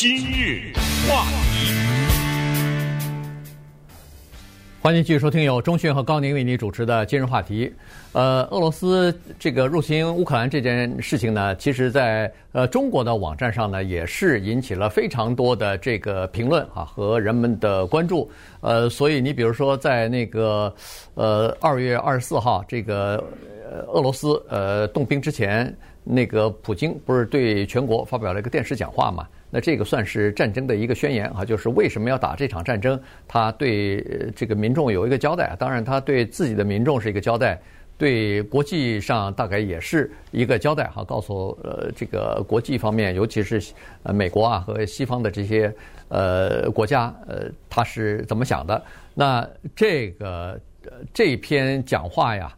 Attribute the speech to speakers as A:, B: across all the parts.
A: 今日话题，
B: 欢迎继续收听由中讯和高宁为你主持的今日话题。呃，俄罗斯这个入侵乌克兰这件事情呢，其实在呃中国的网站上呢，也是引起了非常多的这个评论啊和人们的关注。呃，所以你比如说在那个呃二月二十四号这个俄罗斯呃动兵之前，那个普京不是对全国发表了一个电视讲话嘛？那这个算是战争的一个宣言啊，就是为什么要打这场战争？他对这个民众有一个交代，当然他对自己的民众是一个交代，对国际上大概也是一个交代哈，告诉呃这个国际方面，尤其是呃美国啊和西方的这些呃国家呃他是怎么想的？那这个呃这篇讲话呀。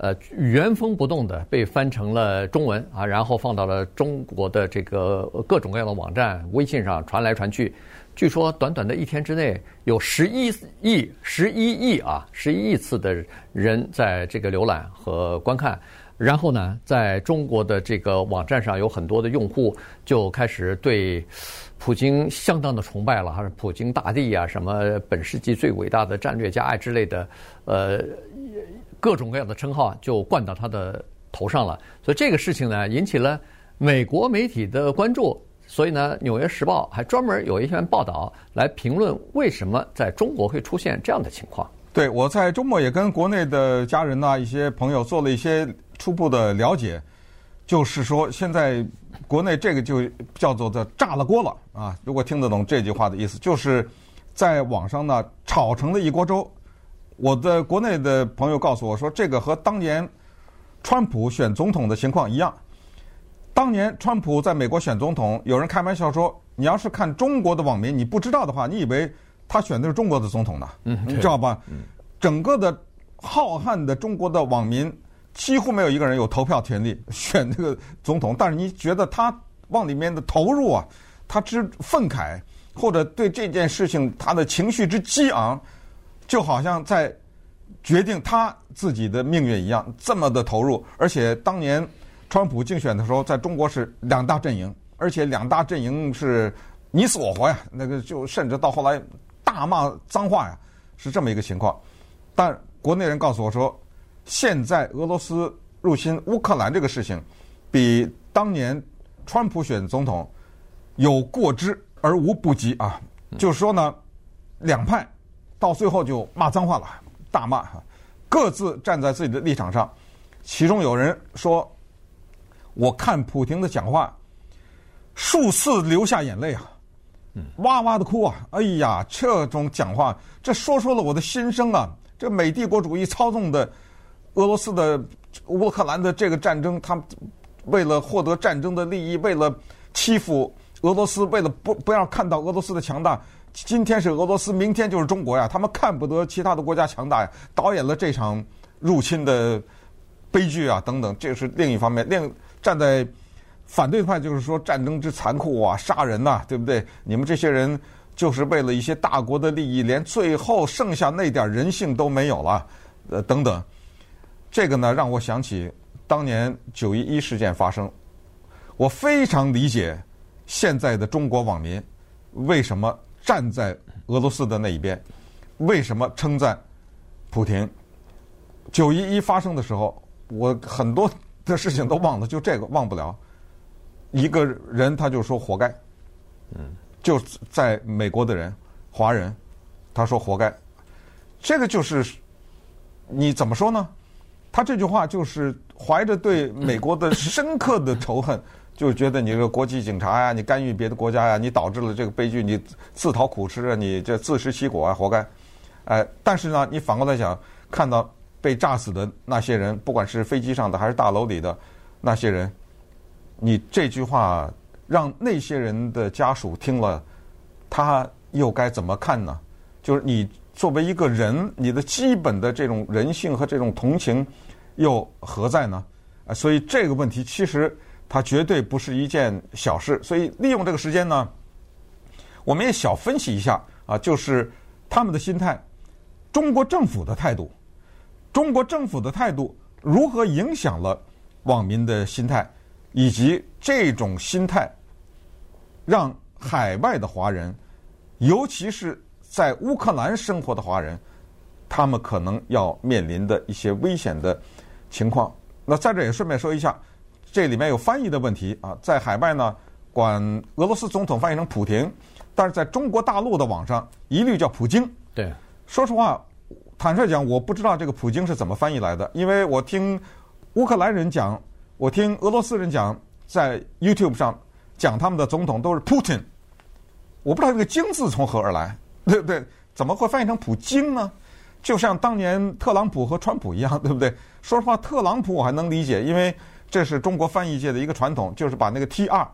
B: 呃，原封不动的被翻成了中文啊，然后放到了中国的这个各种各样的网站、微信上传来传去。据说短短的一天之内，有十一亿、十一亿啊，十一亿次的人在这个浏览和观看。然后呢，在中国的这个网站上，有很多的用户就开始对普京相当的崇拜了，还是普京大帝啊，什么本世纪最伟大的战略家啊之类的，呃。各种各样的称号就冠到他的头上了，所以这个事情呢，引起了美国媒体的关注。所以呢，《纽约时报》还专门有一篇报道来评论为什么在中国会出现这样的情况。
C: 对，我在周末也跟国内的家人呐、一些朋友做了一些初步的了解，就是说现在国内这个就叫做的炸了锅了啊！如果听得懂这句话的意思，就是在网上呢炒成了一锅粥。我的国内的朋友告诉我说，这个和当年川普选总统的情况一样。当年川普在美国选总统，有人开玩笑说，你要是看中国的网民，你不知道的话，你以为他选的是中国的总统呢？嗯，你知道吧？整个的浩瀚的中国的网民，几乎没有一个人有投票权利选这个总统。但是你觉得他往里面的投入啊，他之愤慨，或者对这件事情他的情绪之激昂。就好像在决定他自己的命运一样，这么的投入。而且当年川普竞选的时候，在中国是两大阵营，而且两大阵营是你死我活呀，那个就甚至到后来大骂脏话呀，是这么一个情况。但国内人告诉我说，现在俄罗斯入侵乌克兰这个事情，比当年川普选总统有过之而无不及啊。就是说呢，两派。到最后就骂脏话了，大骂哈，各自站在自己的立场上。其中有人说：“我看普京的讲话，数次流下眼泪啊，哇哇的哭啊！哎呀，这种讲话，这说出了我的心声啊！这美帝国主义操纵的俄罗斯的乌克兰的这个战争，他为了获得战争的利益，为了欺负俄罗斯，为了不不要看到俄罗斯的强大。”今天是俄罗斯，明天就是中国呀！他们看不得其他的国家强大呀，导演了这场入侵的悲剧啊，等等，这是另一方面。另站在反对派就是说战争之残酷啊，杀人呐、对不对？你们这些人就是为了一些大国的利益，连最后剩下那点人性都没有了，呃，等等。这个呢，让我想起当年九一一事件发生，我非常理解现在的中国网民为什么。站在俄罗斯的那一边，为什么称赞普京？九一一发生的时候，我很多的事情都忘了，就这个忘不了。一个人他就说活该，嗯，就在美国的人，华人，他说活该，这个就是你怎么说呢？他这句话就是怀着对美国的深刻的仇恨。就觉得你这个国际警察呀，你干预别的国家呀，你导致了这个悲剧，你自讨苦吃啊，你这自食其果啊，活该。哎，但是呢，你反过来想，看到被炸死的那些人，不管是飞机上的还是大楼里的那些人，你这句话让那些人的家属听了，他又该怎么看呢？就是你作为一个人，你的基本的这种人性和这种同情又何在呢？啊，所以这个问题其实。它绝对不是一件小事，所以利用这个时间呢，我们也小分析一下啊，就是他们的心态，中国政府的态度，中国政府的态度如何影响了网民的心态，以及这种心态让海外的华人，尤其是在乌克兰生活的华人，他们可能要面临的一些危险的情况。那在这也顺便说一下，这里面有翻译的问题啊，在海外呢，管俄罗斯总统翻译成普廷，但是在中国大陆的网上一律叫普京。
B: 对，
C: 说实话，坦率讲，我不知道这个普京是怎么翻译来的，因为我听乌克兰人讲，我听俄罗斯人讲，在 YouTube 上讲他们的总统都是 Putin。我不知道这个“京”字从何而来，对不对？怎么会翻译成普京呢？就像当年特朗普和川普一样，对不对？说实话，特朗普我还能理解，因为这是中国翻译界的一个传统，就是把那个 T R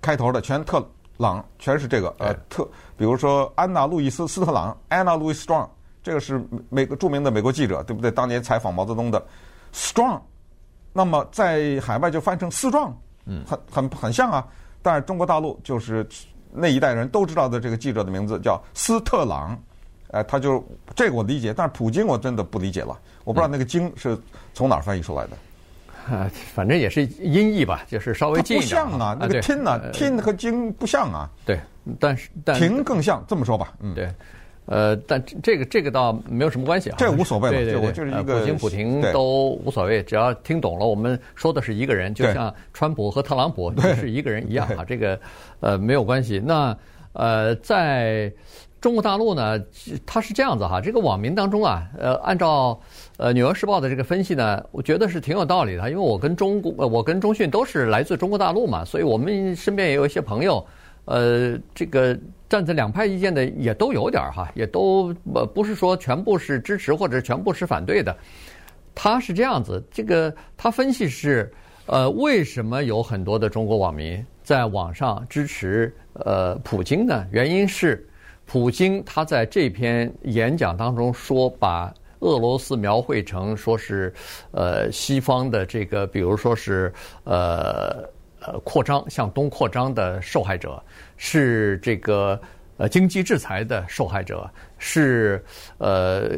C: 开头的全特朗全是这个呃特，比如说安娜路易斯斯特朗 Anna Louis Strong，这个是美国著名的美国记者，对不对？当年采访毛泽东的 Strong，那么在海外就翻成斯壮，嗯，很很很像啊，但是中国大陆就是。那一代人都知道的这个记者的名字叫斯特朗，呃，他就这个我理解，但是普京我真的不理解了，我不知道那个“京”是从哪儿翻译出来的。
B: 啊，反正也是音译吧，就是稍微近一点。
C: 不像啊，那个“听”呢，“听”和“经”不像啊。
B: 对，但是但“
C: 听”更像，这么说吧，嗯，
B: 对。呃，但这个这个倒没有什么关系啊，
C: 这无所谓了，
B: 对对对，
C: 就是一个
B: 普京、普廷都无所谓，只要听懂了，我们说的是一个人，就像川普和特朗普是一个人一样啊，这个呃没有关系。那呃，在中国大陆呢，它是这样子哈，这个网民当中啊，呃，按照呃《纽约时报》的这个分析呢，我觉得是挺有道理的，因为我跟中国，我跟中讯都是来自中国大陆嘛，所以我们身边也有一些朋友，呃，这个。站在两派意见的也都有点儿哈，也都呃不是说全部是支持或者全部是反对的。他是这样子，这个他分析是呃为什么有很多的中国网民在网上支持呃普京呢？原因是普京他在这篇演讲当中说，把俄罗斯描绘成说是呃西方的这个，比如说是呃。呃，扩张向东扩张的受害者是这个呃经济制裁的受害者，是呃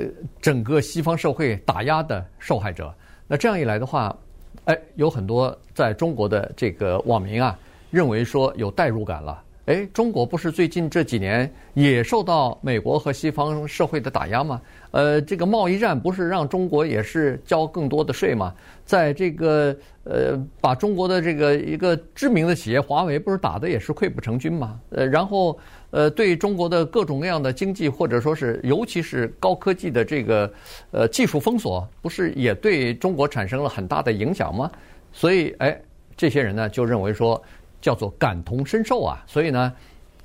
B: 整个西方社会打压的受害者。那这样一来的话，哎，有很多在中国的这个网民啊，认为说有代入感了。哎，中国不是最近这几年也受到美国和西方社会的打压吗？呃，这个贸易战不是让中国也是交更多的税吗？在这个呃，把中国的这个一个知名的企业华为不是打得也是溃不成军吗？呃，然后呃，对中国的各种各样的经济或者说是尤其是高科技的这个呃技术封锁，不是也对中国产生了很大的影响吗？所以，哎，这些人呢就认为说。叫做感同身受啊，所以呢，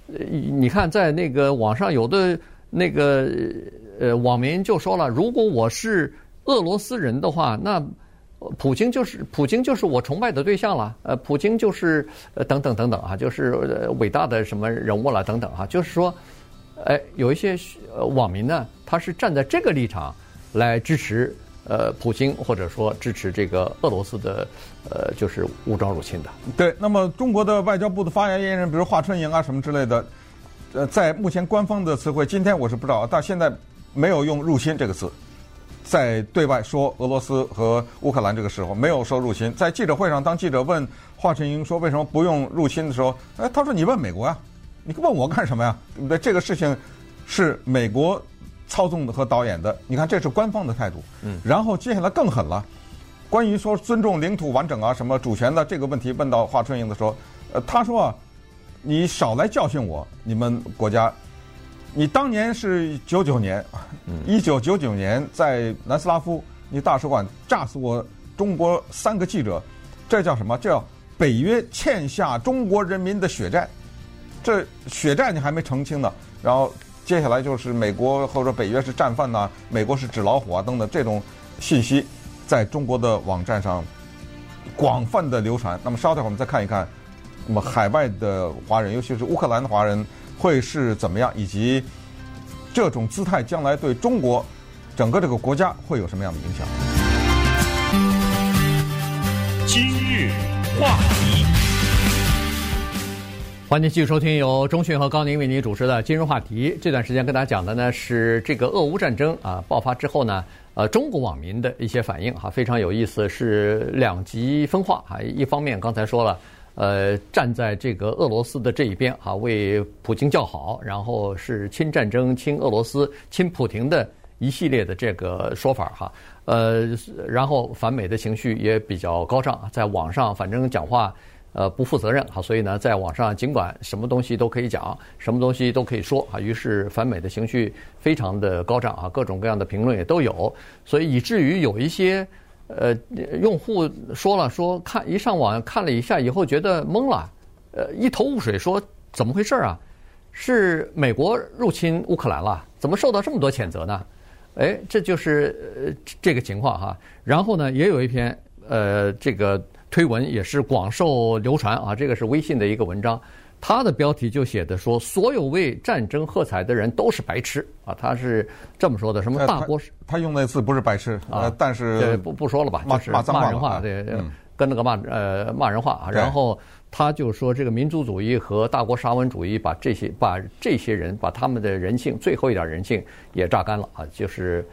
B: 你看在那个网上有的那个呃网民就说了，如果我是俄罗斯人的话，那普京就是普京就是我崇拜的对象了，呃，普京就是呃等等等等啊，就是伟大的什么人物了等等啊，就是说，哎，有一些网民呢，他是站在这个立场来支持。呃，普京或者说支持这个俄罗斯的，呃，就是武装入侵的。
C: 对，那么中国的外交部的发言人，比如华春莹啊什么之类的，呃，在目前官方的词汇，今天我是不知道，但现在没有用“入侵”这个词，在对外说俄罗斯和乌克兰这个时候没有说入侵。在记者会上，当记者问华春莹说为什么不用“入侵”的时候，哎，他说你问美国呀，你问我干什么呀？对不对？这个事情是美国。操纵的和导演的，你看这是官方的态度。嗯，然后接下来更狠了，关于说尊重领土完整啊、什么主权的这个问题，问到华春莹的时候，呃，他说啊，你少来教训我，你们国家，你当年是九九年，一九九九年在南斯拉夫，你大使馆炸死我中国三个记者，这叫什么？这叫北约欠下中国人民的血债，这血债你还没澄清呢，然后。接下来就是美国或者北约是战犯呐，美国是纸老虎啊等等这种信息，在中国的网站上广泛的流传。那么稍等会儿我们再看一看，那么海外的华人，尤其是乌克兰的华人会是怎么样，以及这种姿态将来对中国整个这个国家会有什么样的影响？
A: 今日话题。
B: 欢迎继续收听由中讯和高宁为您主持的《今日话题》。这段时间跟大家讲的呢是这个俄乌战争啊爆发之后呢，呃，中国网民的一些反应哈，非常有意思，是两极分化哈。一方面刚才说了，呃，站在这个俄罗斯的这一边啊，为普京叫好，然后是亲战争、亲俄罗斯、亲普廷的一系列的这个说法哈。呃，然后反美的情绪也比较高涨，在网上反正讲话呃不负责任哈，所以呢，在网上尽管什么东西都可以讲，什么东西都可以说啊，于是反美的情绪非常的高涨啊，各种各样的评论也都有，所以以至于有一些。呃，用户说了说看一上网看了一下以后觉得懵了，呃，一头雾水，说怎么回事啊？是美国入侵乌克兰了？怎么受到这么多谴责呢？哎，这就是呃这个情况哈。然后呢，也有一篇呃这个推文也是广受流传啊，这个是微信的一个文章。它的标题就写的说，所有为战争喝彩的人都是白痴啊！他是这么说的，什么大国？
C: 他用那字不是白痴啊，但是
B: 不不说了吧，就是
C: 骂
B: 骂人话，对，跟那个骂呃骂人话啊。然后他就说，这个民族主义和大国沙文主义把这些把这些人把他们的人性最后一点人性也榨干了啊！就是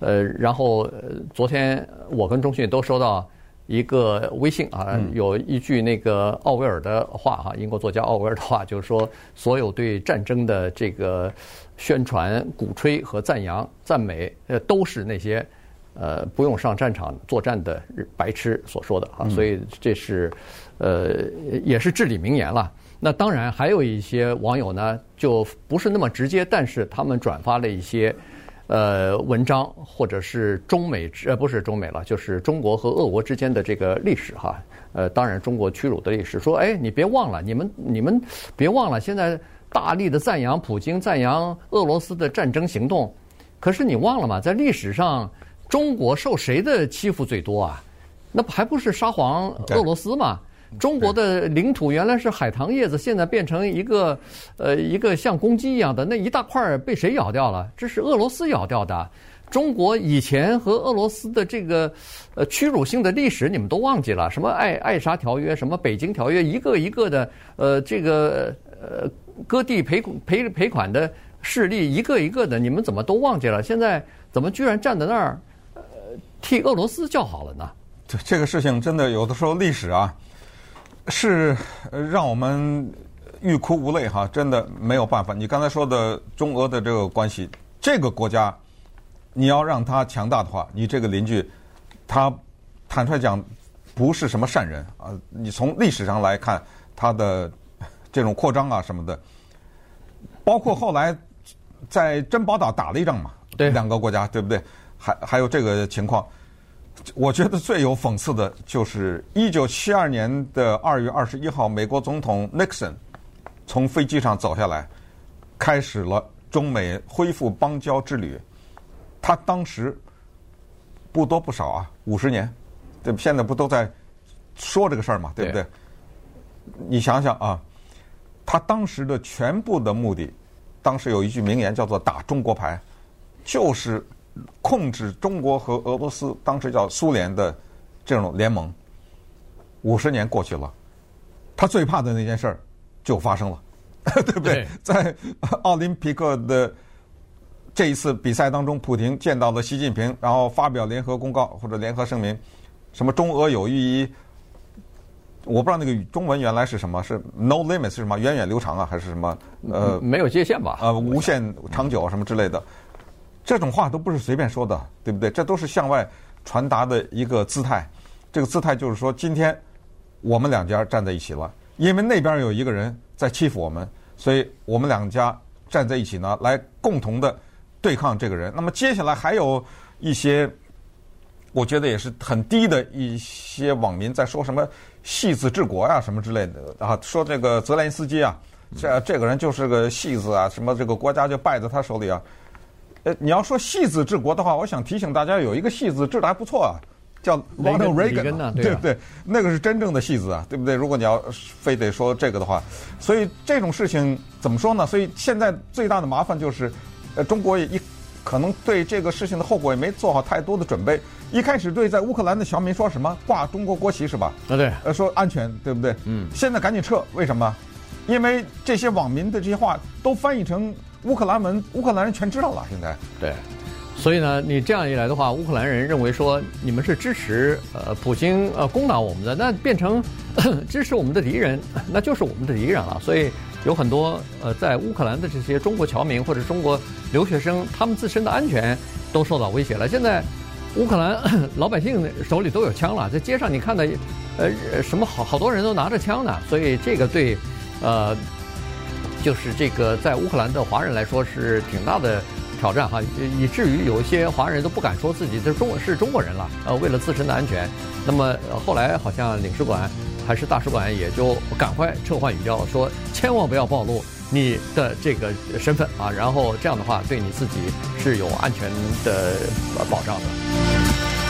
B: 呃，然后昨天我跟钟迅都收到。一个微信啊，有一句那个奥威尔的话哈，英国作家奥威尔的话，就是说，所有对战争的这个宣传、鼓吹和赞扬、赞美，呃，都是那些呃不用上战场作战的白痴所说的啊，所以这是呃也是至理名言了。那当然还有一些网友呢，就不是那么直接，但是他们转发了一些。呃，文章或者是中美之呃不是中美了，就是中国和俄国之间的这个历史哈。呃，当然中国屈辱的历史，说哎，你别忘了，你们你们别忘了，现在大力的赞扬普京，赞扬俄罗斯的战争行动。可是你忘了吗？在历史上，中国受谁的欺负最多啊？那不还不是沙皇俄罗斯吗？中国的领土原来是海棠叶子，现在变成一个，呃，一个像公鸡一样的那一大块被谁咬掉了？这是俄罗斯咬掉的。中国以前和俄罗斯的这个，呃，屈辱性的历史你们都忘记了？什么爱爱沙条约，什么北京条约，一个一个的，呃，这个呃割地赔赔赔款的事例，一个一个的，你们怎么都忘记了？现在怎么居然站在那儿，呃，替俄罗斯叫好了呢？
C: 这这个事情真的有的时候历史啊。是让我们欲哭无泪哈，真的没有办法。你刚才说的中俄的这个关系，这个国家你要让它强大的话，你这个邻居他坦率讲不是什么善人啊。你从历史上来看，他的这种扩张啊什么的，包括后来在珍宝岛打了一仗嘛，
B: 对，
C: 两个国家对不对？还还有这个情况。我觉得最有讽刺的就是一九七二年的二月二十一号，美国总统 Nixon 从飞机上走下来，开始了中美恢复邦交之旅。他当时不多不少啊，五十年，对，现在不都在说这个事儿嘛，对不对？你想想啊，他当时的全部的目的，当时有一句名言叫做“打中国牌”，就是。控制中国和俄罗斯，当时叫苏联的这种联盟，五十年过去了，他最怕的那件事儿就发生了，对不对？对。在奥林匹克的这一次比赛当中，普京见到了习近平，然后发表联合公告或者联合声明，什么中俄友谊，我不知道那个中文原来是什么，是 no limits 是什么？源远流长啊，还是什么？呃，
B: 没有界限吧？
C: 呃，无限长久什么之类的。这种话都不是随便说的，对不对？这都是向外传达的一个姿态。这个姿态就是说，今天我们两家站在一起了，因为那边有一个人在欺负我们，所以我们两家站在一起呢，来共同的对抗这个人。那么接下来还有一些，我觉得也是很低的一些网民在说什么“戏子治国”呀，什么之类的啊，说这个泽连斯基啊，这这个人就是个戏子啊，什么这个国家就败在他手里啊。呃，你要说戏子治国的话，我想提醒大家，有一个戏子治的还不错啊，叫 Ronald Reagan，对不 对？那个是真正的戏子啊，对不对？如果你要非得说这个的话，所以这种事情怎么说呢？所以现在最大的麻烦就是，呃，中国也一可能对这个事情的后果也没做好太多的准备。一开始对在乌克兰的小民说什么挂中国国旗是吧？
B: 啊对，
C: 呃，说安全，对不对？嗯。现在赶紧撤，为什么？因为这些网民的这些话都翻译成。乌克兰文，乌克兰人全知道了。现在，
B: 对，所以呢，你这样一来的话，乌克兰人认为说你们是支持呃普京呃攻打我们的，那变成 支持我们的敌人，那就是我们的敌人了。所以有很多呃在乌克兰的这些中国侨民或者中国留学生，他们自身的安全都受到威胁了。现在乌克兰 老百姓手里都有枪了，在街上你看到呃什么好好多人都拿着枪呢，所以这个对呃就是这个在乌克兰的华人来说是挺大的。挑战哈，以至于有一些华人都不敢说自己是中国是中国人了。呃，为了自身的安全，那么后来好像领事馆还是大使馆也就赶快撤换语调，说千万不要暴露你的这个身份啊，然后这样的话对你自己是有安全的保障的。